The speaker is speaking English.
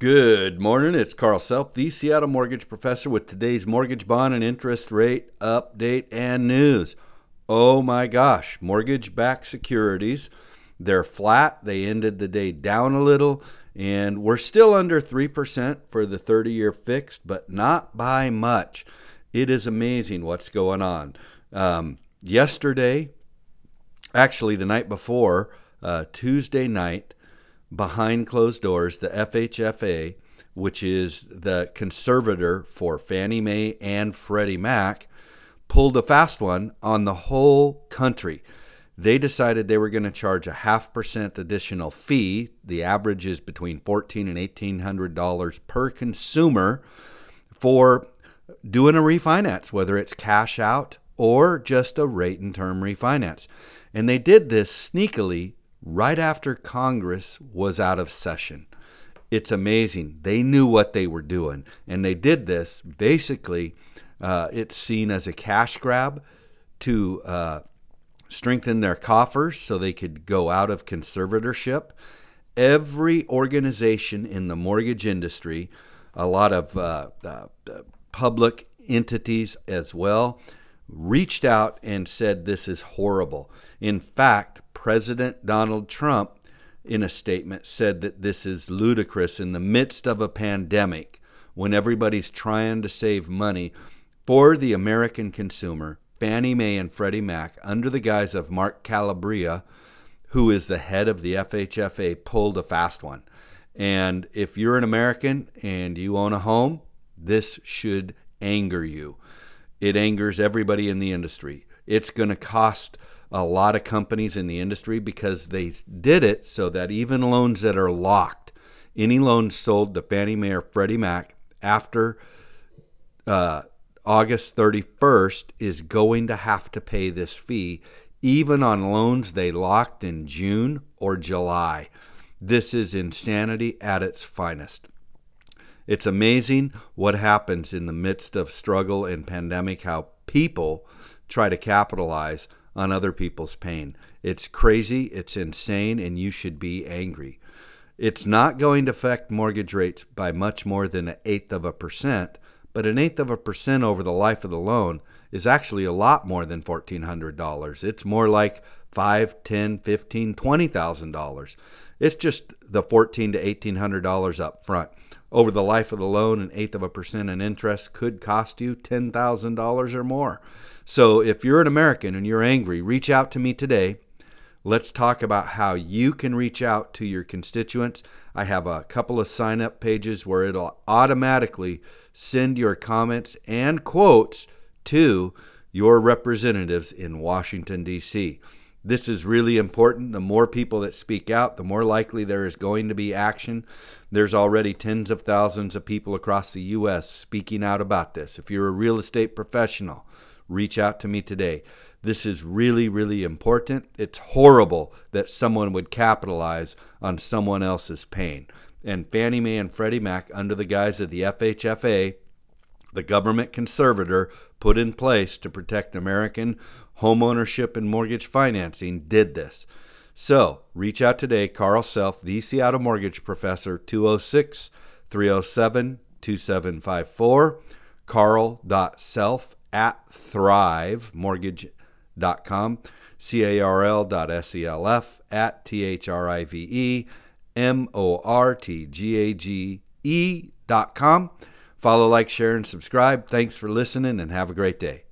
Good morning. It's Carl Self, the Seattle mortgage professor, with today's mortgage bond and interest rate update and news. Oh my gosh, mortgage backed securities. They're flat. They ended the day down a little, and we're still under 3% for the 30 year fixed, but not by much. It is amazing what's going on. Um, yesterday, actually, the night before, uh, Tuesday night, behind closed doors, the FHFA, which is the conservator for Fannie Mae and Freddie Mac, pulled a fast one on the whole country. They decided they were going to charge a half percent additional fee. The average is between fourteen and eighteen hundred dollars per consumer for doing a refinance, whether it's cash out or just a rate and term refinance. And they did this sneakily right after Congress was out of session. It's amazing. They knew what they were doing, and they did this. Basically, uh, it's seen as a cash grab to uh, strengthen their coffers so they could go out of conservatorship. Every organization in the mortgage industry, a lot of uh, public entities as well, reached out and said this is horrible. In fact, President Donald Trump, in a statement, said that this is ludicrous in the midst of a pandemic when everybody's trying to save money for the American consumer. Fannie Mae and Freddie Mac, under the guise of Mark Calabria, who is the head of the FHFA, pulled a fast one. And if you're an American and you own a home, this should anger you. It angers everybody in the industry. It's going to cost a lot of companies in the industry because they did it so that even loans that are locked, any loans sold to Fannie Mae or Freddie Mac after uh, August 31st is going to have to pay this fee, even on loans they locked in June or July. This is insanity at its finest. It's amazing what happens in the midst of struggle and pandemic, how people try to capitalize on other people's pain. It's crazy, it's insane, and you should be angry. It's not going to affect mortgage rates by much more than an eighth of a percent, but an eighth of a percent over the life of the loan is actually a lot more than $1,400. It's more like five, ten, fifteen, twenty thousand dollars. It's just the fourteen to eighteen hundred dollars up front. Over the life of the loan, an eighth of a percent in interest could cost you ten thousand dollars or more. So if you're an American and you're angry, reach out to me today. Let's talk about how you can reach out to your constituents. I have a couple of sign up pages where it'll automatically send your comments and quotes to your representatives in Washington, D.C. This is really important. The more people that speak out, the more likely there is going to be action. There's already tens of thousands of people across the U.S. speaking out about this. If you're a real estate professional, reach out to me today. This is really, really important. It's horrible that someone would capitalize on someone else's pain. And Fannie Mae and Freddie Mac, under the guise of the FHFA, the government conservator put in place to protect American homeownership and mortgage financing, did this. So reach out today, Carl Self, the Seattle Mortgage Professor, 206 307 2754, carl.self at thrivemortgage.com, C-A-R-L.S-E-L-F at T-H-R-I-V-E M-O-R-T-G-A-G-E dot com. Follow, like, share, and subscribe. Thanks for listening and have a great day.